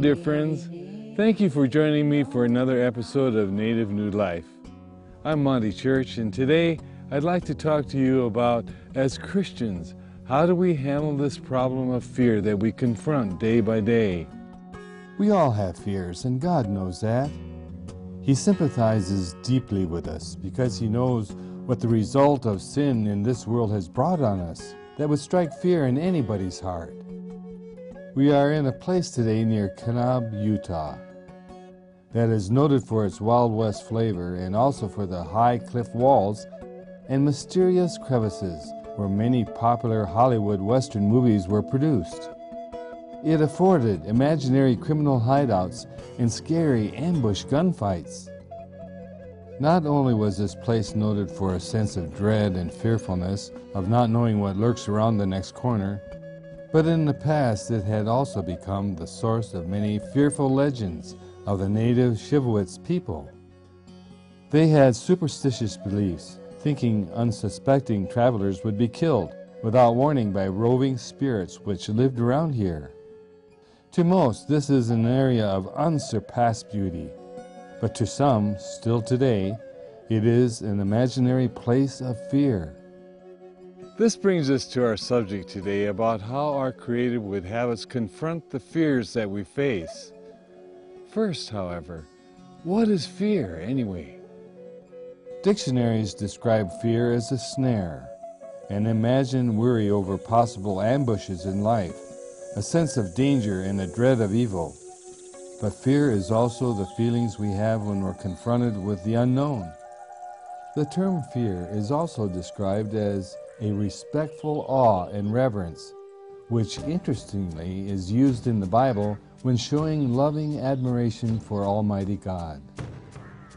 dear friends. Thank you for joining me for another episode of Native New Life. I'm Monty Church, and today I'd like to talk to you about, as Christians, how do we handle this problem of fear that we confront day by day? We all have fears, and God knows that. He sympathizes deeply with us because He knows what the result of sin in this world has brought on us that would strike fear in anybody's heart. We are in a place today near Kanab, Utah, that is noted for its Wild West flavor and also for the high cliff walls and mysterious crevices where many popular Hollywood Western movies were produced. It afforded imaginary criminal hideouts and scary ambush gunfights. Not only was this place noted for a sense of dread and fearfulness of not knowing what lurks around the next corner, but in the past, it had also become the source of many fearful legends of the native Shivwits people. They had superstitious beliefs, thinking unsuspecting travelers would be killed without warning by roving spirits which lived around here. To most, this is an area of unsurpassed beauty, but to some, still today, it is an imaginary place of fear. This brings us to our subject today about how our have us confront the fears that we face. First, however, what is fear anyway? Dictionaries describe fear as a snare, an imagined worry over possible ambushes in life, a sense of danger and a dread of evil. But fear is also the feelings we have when we're confronted with the unknown. The term fear is also described as a respectful awe and reverence, which interestingly is used in the Bible when showing loving admiration for Almighty God.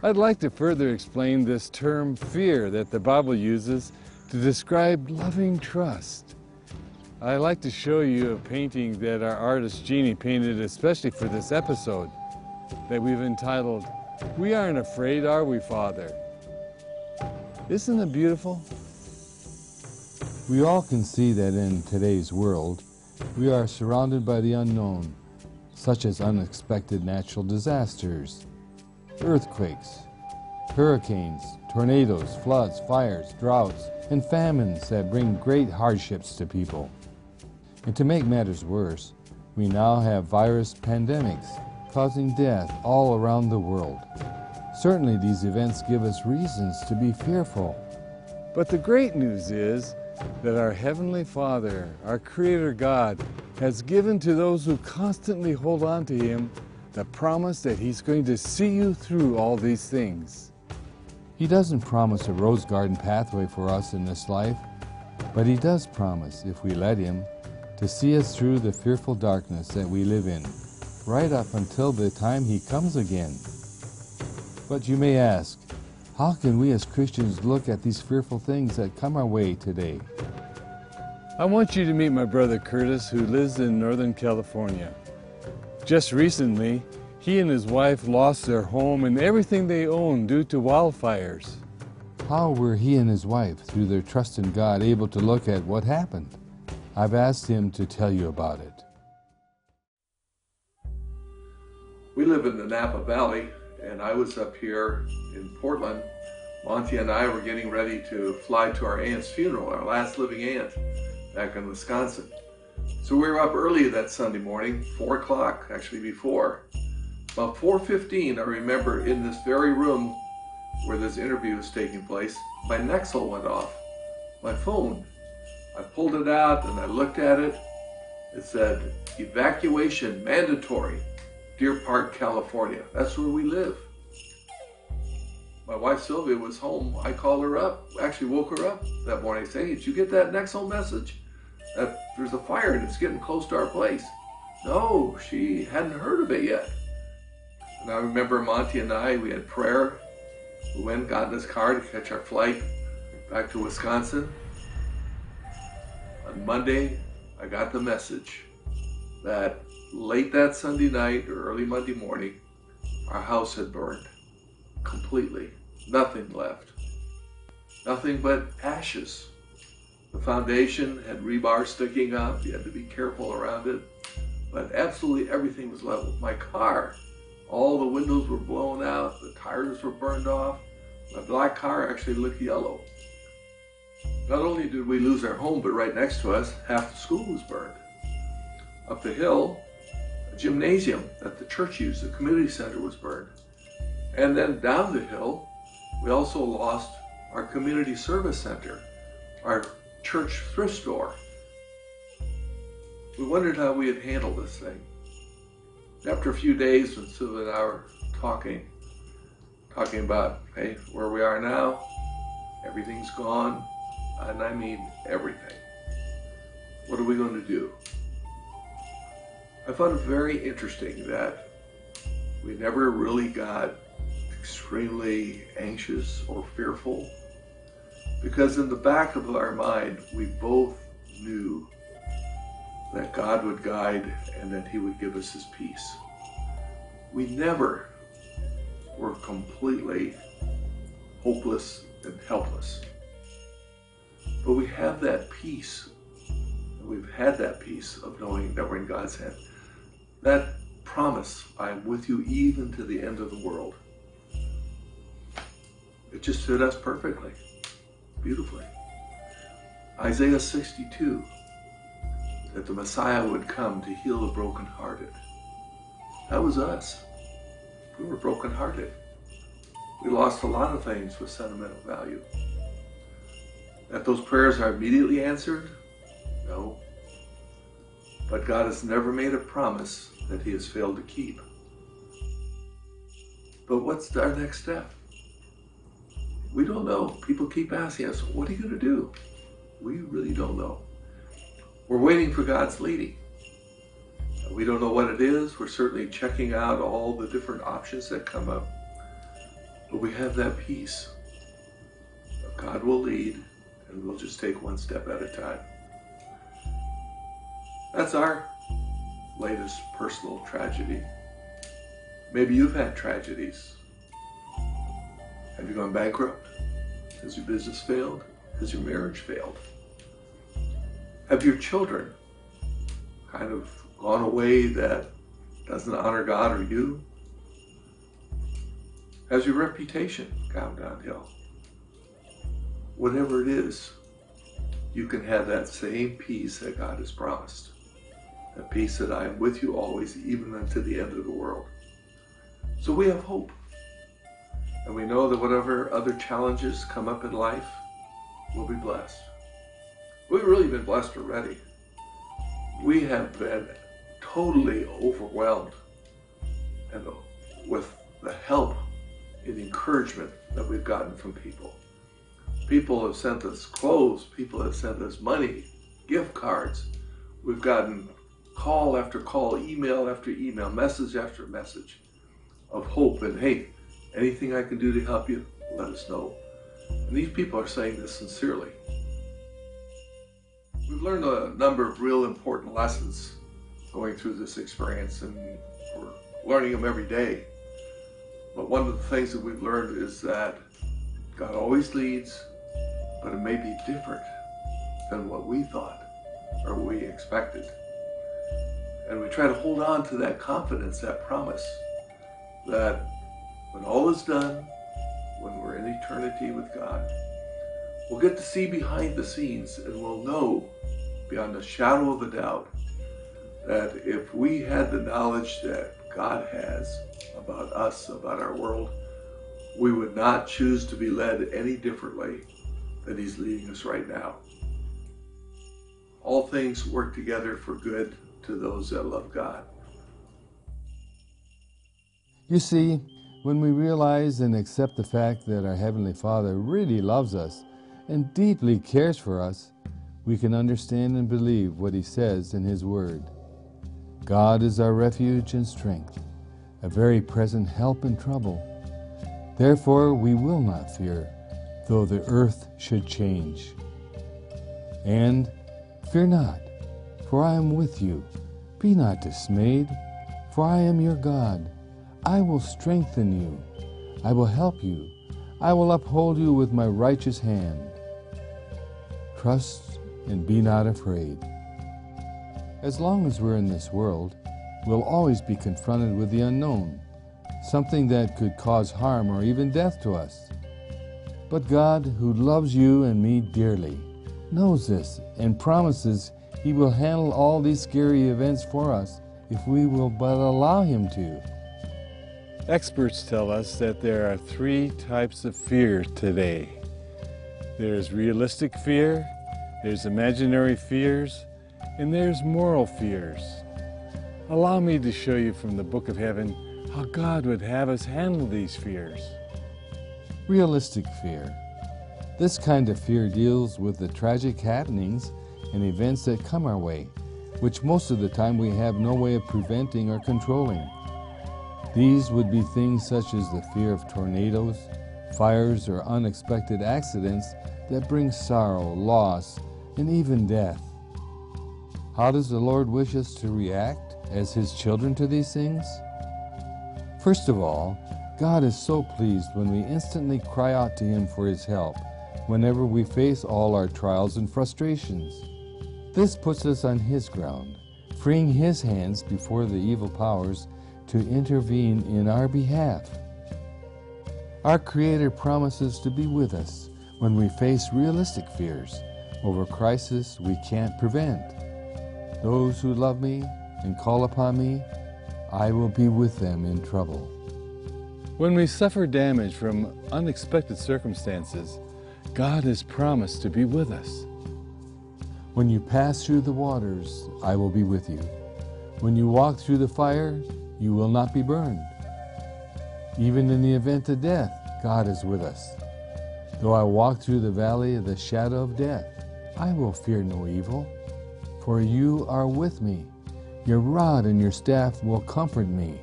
I'd like to further explain this term fear that the Bible uses to describe loving trust. I'd like to show you a painting that our artist Jeannie painted especially for this episode that we've entitled, We Aren't Afraid, Are We, Father? Isn't it beautiful? We all can see that in today's world, we are surrounded by the unknown, such as unexpected natural disasters, earthquakes, hurricanes, tornadoes, floods, fires, droughts, and famines that bring great hardships to people. And to make matters worse, we now have virus pandemics causing death all around the world. Certainly, these events give us reasons to be fearful. But the great news is that our Heavenly Father, our Creator God, has given to those who constantly hold on to Him the promise that He's going to see you through all these things. He doesn't promise a rose garden pathway for us in this life, but He does promise, if we let Him, to see us through the fearful darkness that we live in, right up until the time He comes again. But you may ask, how can we as Christians look at these fearful things that come our way today? I want you to meet my brother Curtis, who lives in Northern California. Just recently, he and his wife lost their home and everything they owned due to wildfires. How were he and his wife, through their trust in God, able to look at what happened? I've asked him to tell you about it. We live in the Napa Valley, and I was up here in Portland. Monty and I were getting ready to fly to our aunt's funeral, our last living aunt, back in Wisconsin. So we were up early that Sunday morning, four o'clock, actually before. About 4.15, I remember in this very room where this interview was taking place, my Nixle went off, my phone. I pulled it out and I looked at it. It said, evacuation mandatory. Deer Park, California. That's where we live. My wife Sylvia was home. I called her up, actually woke her up that morning saying, Did you get that Nixle message? That there's a fire and it's getting close to our place. No, she hadn't heard of it yet. And I remember Monty and I, we had prayer. We went, got in his car to catch our flight back to Wisconsin. On Monday, I got the message that late that Sunday night or early Monday morning, our house had burned completely. Nothing left. Nothing but ashes. The foundation had rebar sticking up. You had to be careful around it. But absolutely everything was leveled. My car, all the windows were blown out. The tires were burned off. My black car actually looked yellow. Not only did we lose our home, but right next to us, half the school was burned. Up the hill, gymnasium that the church used, the community center, was burned. And then down the hill, we also lost our community service center, our church thrift store. We wondered how we had handled this thing. After a few days, when Sue and I were talking, talking about, hey, where we are now, everything's gone, and I mean everything. What are we going to do? I found it very interesting that we never really got extremely anxious or fearful because in the back of our mind, we both knew that God would guide and that He would give us His peace. We never were completely hopeless and helpless. But we have that peace. We've had that peace of knowing that we're in God's hand. That promise, I am with you even to the end of the world. It just fit us perfectly, beautifully. Isaiah 62, that the Messiah would come to heal the brokenhearted. That was us. We were brokenhearted. We lost a lot of things with sentimental value. That those prayers are immediately answered? No. But God has never made a promise that He has failed to keep. But what's our next step? We don't know. People keep asking us, what are you going to do? We really don't know. We're waiting for God's leading. We don't know what it is. We're certainly checking out all the different options that come up. But we have that peace. God will lead, and we'll just take one step at a time. That's our latest personal tragedy. Maybe you've had tragedies. Have you gone bankrupt? Has your business failed? Has your marriage failed? Have your children kind of gone away that doesn't honor God or you? Has your reputation gone downhill? Whatever it is, you can have that same peace that God has promised. That peace that I am with you always, even unto the end of the world. So we have hope. And we know that whatever other challenges come up in life, we'll be blessed. We've really been blessed already. We have been totally overwhelmed and with the help and encouragement that we've gotten from people. People have sent us clothes, people have sent us money, gift cards. We've gotten call after call, email after email, message after message of hope and hey, anything I can do to help you, let us know. And these people are saying this sincerely. We've learned a number of real important lessons going through this experience, and we're learning them every day. But one of the things that we've learned is that God always leads, but it may be different than what we thought or we expected. And we try to hold on to that confidence, that promise, that when all is done, when we're in eternity with God, we'll get to see behind the scenes and we'll know beyond a shadow of a doubt that if we had the knowledge that God has about us, about our world, we would not choose to be led any differently than He's leading us right now. All things work together for good to those that love God. You see, when we realize and accept the fact that our Heavenly Father really loves us and deeply cares for us, we can understand and believe what He says in His Word. God is our refuge and strength, a very present help in trouble. Therefore we will not fear, though the earth should change. And fear not, for I am with you. Be not dismayed, for I am your God. I will strengthen you. I will help you. I will uphold you with my righteous hand. Trust and be not afraid. As long as we're in this world, we'll always be confronted with the unknown, something that could cause harm or even death to us. But God, who loves you and me dearly, knows this and promises He will handle all these scary events for us if we will but allow Him to. Experts tell us that there are three types of fear today. There's realistic fear, there's imaginary fears, and there's moral fears. Allow me to show you from the Book of Heaven how God would have us handle these fears. Realistic fear. This kind of fear deals with the tragic happenings and events that come our way, which most of the time we have no way of preventing or controlling. These would be things such as the fear of tornadoes, fires, or unexpected accidents that bring sorrow, loss, and even death. How does the Lord wish us to react as His children to these things? First of all, God is so pleased when we instantly cry out to Him for His help whenever we face all our trials and frustrations. This puts us on His ground, freeing His hands before the evil powers to intervene in our behalf. Our Creator promises to be with us when we face realistic fears over crisis we can't prevent. Those who love me and call upon me, I will be with them in trouble. When we suffer damage from unexpected circumstances, God has promised to be with us. When you pass through the waters, I will be with you. When you walk through the fire, you will not be burned. Even in the event of death, God is with us. Though I walk through the valley of the shadow of death, I will fear no evil, for you are with me. Your rod and your staff will comfort me.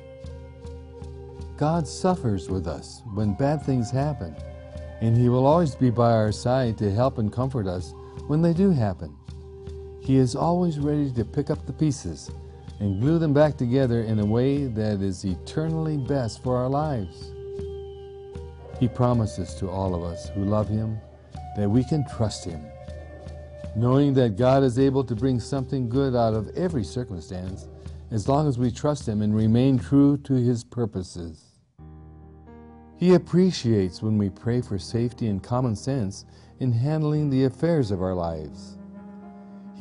God suffers with us when bad things happen, and He will always be by our side to help and comfort us when they do happen. He is always ready to pick up the pieces and glue them back together in a way that is eternally best for our lives. He promises to all of us who love Him that we can trust Him, knowing that God is able to bring something good out of every circumstance as long as we trust Him and remain true to His purposes. He appreciates when we pray for safety and common sense in handling the affairs of our lives.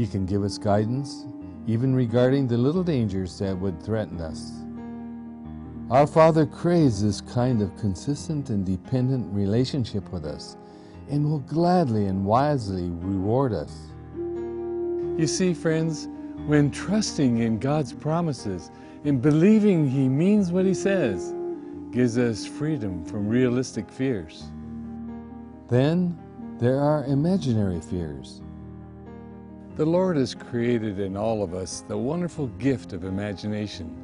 He can give us guidance, even regarding the little dangers that would threaten us. Our Father craves this kind of consistent and dependent relationship with us and will gladly and wisely reward us. You see, friends, when trusting in God's promises and believing He means what He says, gives us freedom from realistic fears. Then there are imaginary fears. The Lord has created in all of us the wonderful gift of imagination.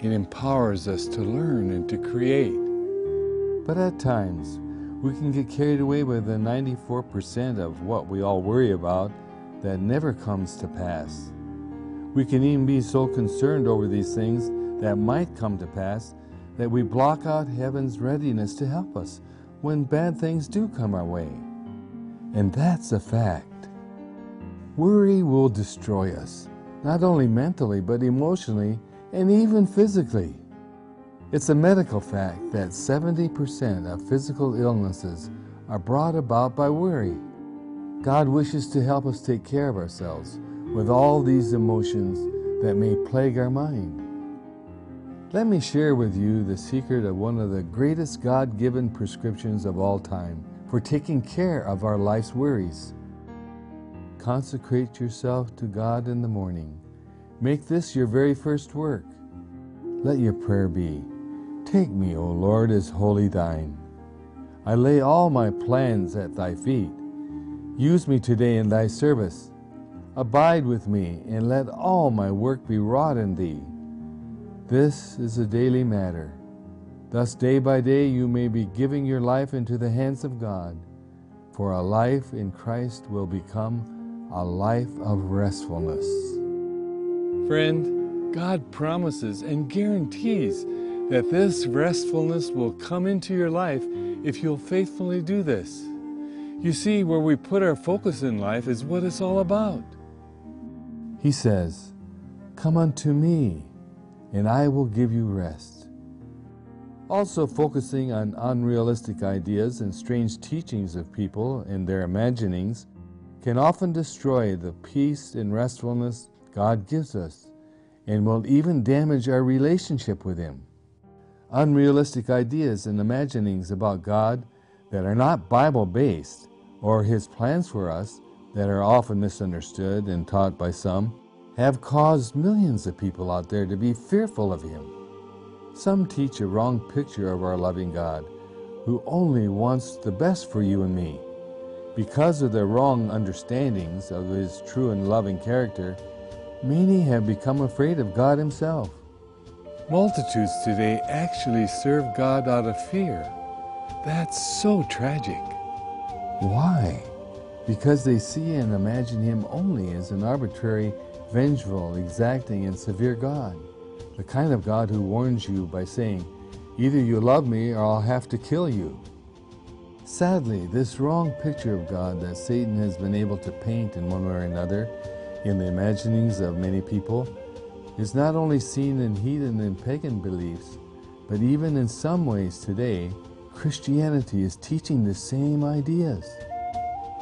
It empowers us to learn and to create. But at times, we can get carried away with the 94% of what we all worry about that never comes to pass. We can even be so concerned over these things that might come to pass that we block out heaven's readiness to help us when bad things do come our way. And that's a fact. Worry will destroy us, not only mentally, but emotionally and even physically. It's a medical fact that 70% of physical illnesses are brought about by worry. God wishes to help us take care of ourselves with all these emotions that may plague our mind. Let me share with you the secret of one of the greatest God given prescriptions of all time for taking care of our life's worries. Consecrate yourself to God in the morning. Make this your very first work. Let your prayer be Take me, O Lord, as wholly thine. I lay all my plans at thy feet. Use me today in thy service. Abide with me, and let all my work be wrought in thee. This is a daily matter. Thus, day by day, you may be giving your life into the hands of God, for a life in Christ will become a life of restfulness. Friend, God promises and guarantees that this restfulness will come into your life if you'll faithfully do this. You see, where we put our focus in life is what it's all about. He says, Come unto me, and I will give you rest. Also, focusing on unrealistic ideas and strange teachings of people and their imaginings can often destroy the peace and restfulness God gives us and will even damage our relationship with Him. Unrealistic ideas and imaginings about God that are not Bible based or His plans for us that are often misunderstood and taught by some have caused millions of people out there to be fearful of Him. Some teach a wrong picture of our loving God who only wants the best for you and me. Because of their wrong understandings of His true and loving character, many have become afraid of God Himself. Multitudes today actually serve God out of fear. That's so tragic. Why? Because they see and imagine Him only as an arbitrary, vengeful, exacting, and severe God. The kind of God who warns you by saying, Either you love me or I'll have to kill you. Sadly, this wrong picture of God that Satan has been able to paint in one way or another in the imaginings of many people is not only seen in heathen and pagan beliefs, but even in some ways today, Christianity is teaching the same ideas.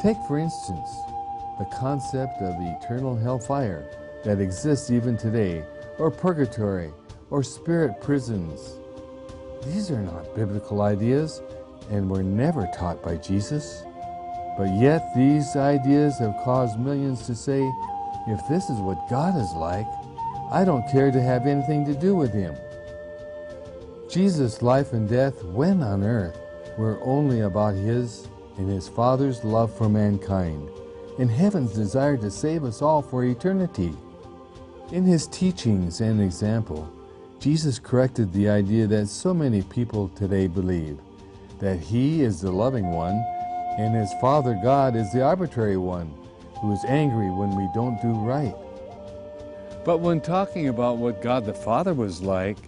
Take, for instance, the concept of eternal hellfire that exists even today, or purgatory, or spirit prisons. These are not biblical ideas and were never taught by Jesus. But yet, these ideas have caused millions to say, if this is what God is like, I don't care to have anything to do with him. Jesus' life and death when on earth were only about his and his Father's love for mankind and heaven's desire to save us all for eternity. In his teachings and example, Jesus corrected the idea that so many people today believe that he is the loving one and his Father God is the arbitrary one who is angry when we don't do right. But when talking about what God the Father was like,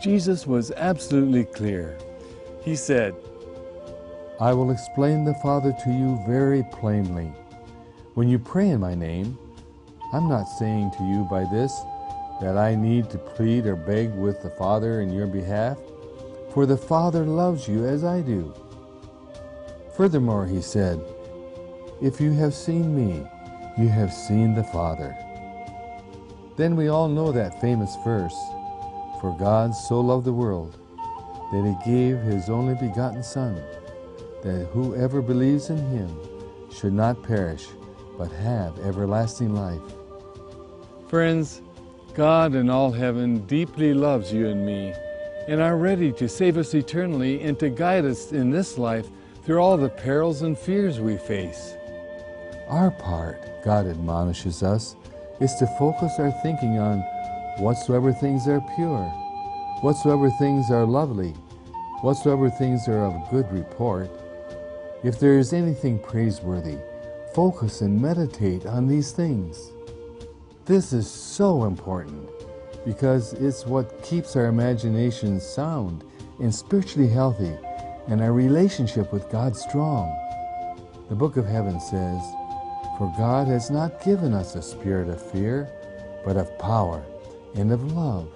Jesus was absolutely clear. He said, I will explain the Father to you very plainly. When you pray in my name, I'm not saying to you by this that I need to plead or beg with the Father in your behalf, for the Father loves you as I do. Furthermore, he said, If you have seen me, you have seen the Father. Then we all know that famous verse, For God so loved the world, that he gave his only begotten Son, that whoever believes in him should not perish, but have everlasting life. Friends, God in all heaven deeply loves you and me, and are ready to save us eternally and to guide us in this life through all the perils and fears we face. Our part, God admonishes us, is to focus our thinking on whatsoever things are pure, whatsoever things are lovely, whatsoever things are of good report. If there is anything praiseworthy, focus and meditate on these things. This is so important because it's what keeps our imaginations sound and spiritually healthy and our relationship with God strong. The book of heaven says, For God has not given us a spirit of fear, but of power and of love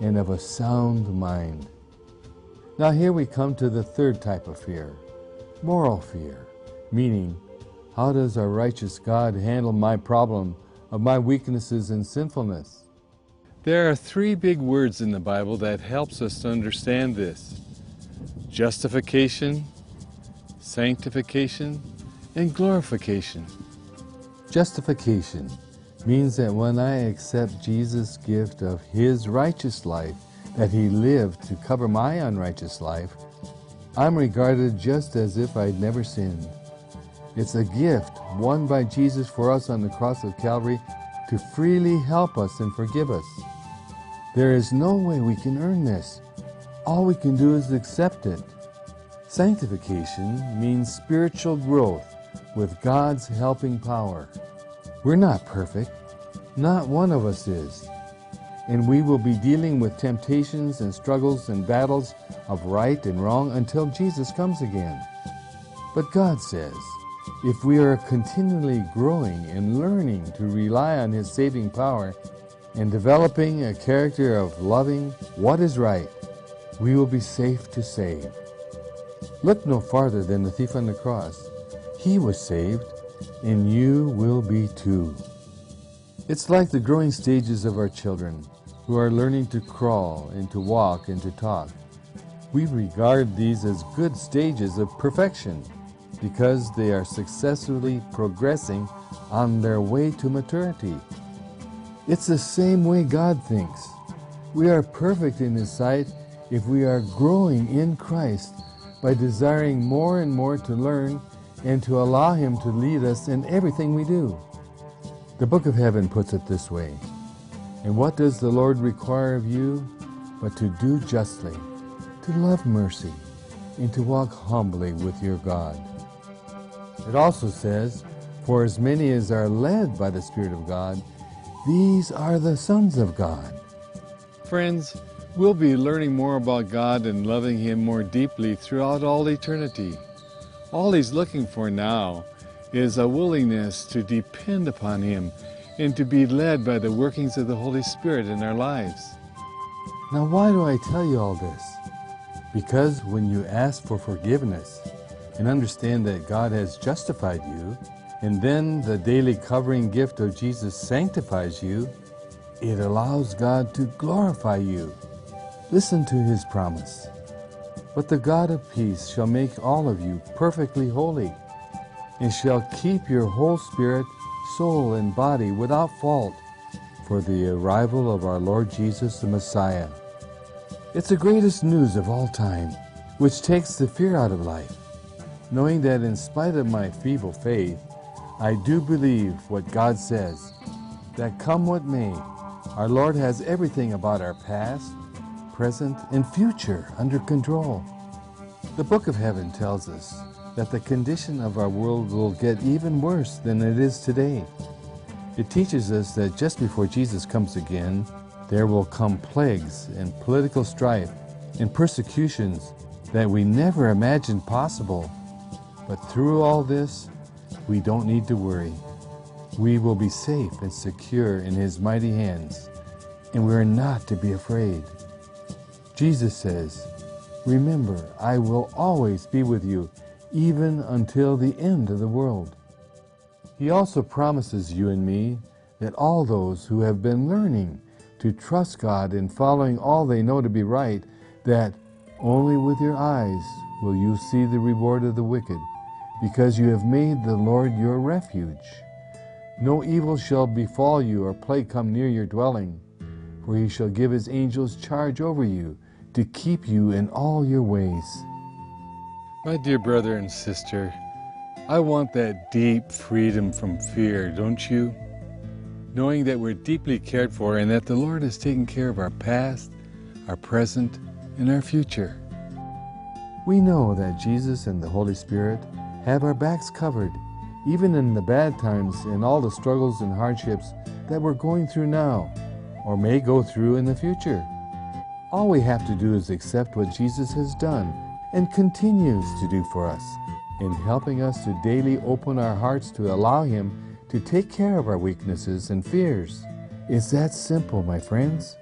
and of a sound mind. Now, here we come to the third type of fear moral fear, meaning, how does our righteous God handle my problem of my weaknesses and sinfulness? There are three big words in the Bible that helps us to understand this. Justification, sanctification, and glorification. Justification means that when I accept Jesus' gift of His righteous life, that He lived to cover my unrighteous life, I'm regarded just as if I'd never sinned. It's a gift won by Jesus for us on the cross of Calvary to freely help us and forgive us. There is no way we can earn this. All we can do is accept it. Sanctification means spiritual growth with God's helping power. We're not perfect. Not one of us is. And we will be dealing with temptations and struggles and battles of right and wrong until Jesus comes again. But God says, if we are continually growing and learning to rely on His saving power and developing a character of loving what is right, we will be safe to save. Look no farther than the thief on the cross. He was saved, and you will be too. It's like the growing stages of our children who are learning to crawl and to walk and to talk. We regard these as good stages of perfection because they are successfully progressing on their way to maturity. It's the same way God thinks. We are perfect in His sight if we are growing in Christ by desiring more and more to learn and to allow Him to lead us in everything we do. The Book of Heaven puts it this way And what does the Lord require of you but to do justly, to love mercy, and to walk humbly with your God? It also says, For as many as are led by the Spirit of God, these are the sons of God. Friends, we'll be learning more about God and loving Him more deeply throughout all eternity. All He's looking for now is a willingness to depend upon Him and to be led by the workings of the Holy Spirit in our lives. Now, why do I tell you all this? Because when you ask for forgiveness and understand that God has justified you, and then the daily covering gift of Jesus sanctifies you, it allows God to glorify you. Listen to his promise. But the God of peace shall make all of you perfectly holy, and shall keep your whole spirit, soul, and body without fault for the arrival of our Lord Jesus the Messiah. It's the greatest news of all time, which takes the fear out of life, knowing that in spite of my feeble faith, I do believe what God says, that come what may, our Lord has everything about our past, present, and future under control. The Book of Heaven tells us that the condition of our world will get even worse than it is today. It teaches us that just before Jesus comes again, there will come plagues and political strife and persecutions that we never imagined possible. But through all this, we don't need to worry. We will be safe and secure in His mighty hands, and we are not to be afraid. Jesus says, Remember, I will always be with you, even until the end of the world. He also promises you and me that all those who have been learning to trust God in following all they know to be right, that only with your eyes will you see the reward of the wicked, because you have made the Lord your refuge. No evil shall befall you or plague come near your dwelling, for he shall give his angels charge over you to keep you in all your ways. My dear brother and sister, I want that deep freedom from fear, don't you? Knowing that we're deeply cared for and that the Lord has taken care of our past, our present, and our future. We know that Jesus and the Holy Spirit have our backs covered, even in the bad times and all the struggles and hardships that we're going through now, or may go through in the future. All we have to do is accept what Jesus has done and continues to do for us in helping us to daily open our hearts to allow Him to take care of our weaknesses and fears. It's that simple, my friends.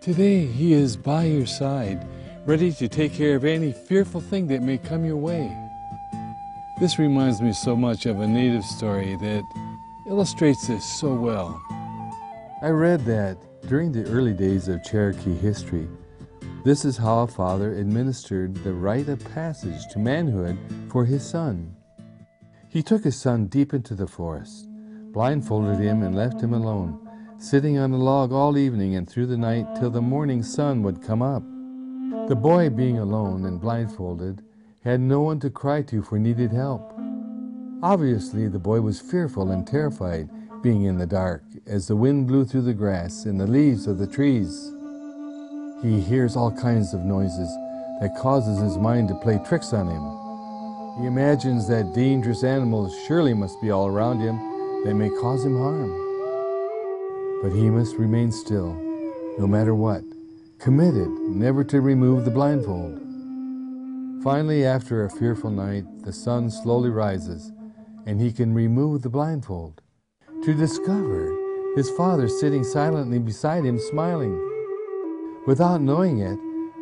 Today, He is by your side, ready to take care of any fearful thing that may come your way. This reminds me so much of a native story that illustrates this so well. I read that during the early days of Cherokee history, this is how a father administered the rite of passage to manhood for his son. He took his son deep into the forest, blindfolded him, and left him alone, sitting on a log all evening and through the night till the morning sun would come up. The boy, being alone and blindfolded, had no one to cry to for needed help. Obviously, the boy was fearful and terrified, being in the dark, as the wind blew through the grass and the leaves of the trees. he hears all kinds of noises that causes his mind to play tricks on him. He imagines that dangerous animals surely must be all around him that may cause him harm. But he must remain still, no matter what, committed never to remove the blindfold. Finally, after a fearful night, the sun slowly rises, and he can remove the blindfold to discover his father sitting silently beside him, smiling. Without knowing it,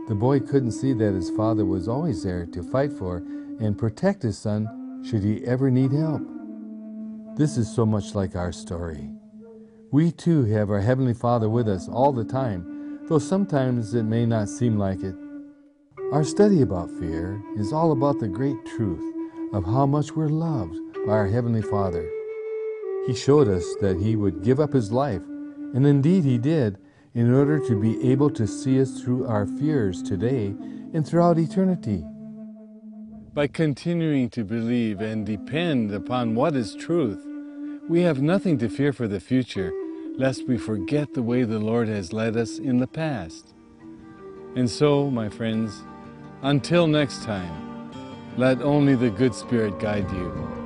the boy couldn't see that his father was always there to fight for and protect his son should he ever need help. This is so much like our story. We too have our Heavenly Father with us all the time, though sometimes it may not seem like it. Our study about fear is all about the great truth of how much we're loved by our Heavenly Father. He showed us that He would give up His life, and indeed He did, in order to be able to see us through our fears today and throughout eternity. By continuing to believe and depend upon what is truth, we have nothing to fear for the future, lest we forget the way the Lord has led us in the past. And so, my friends, until next time, let only the good Spirit guide you.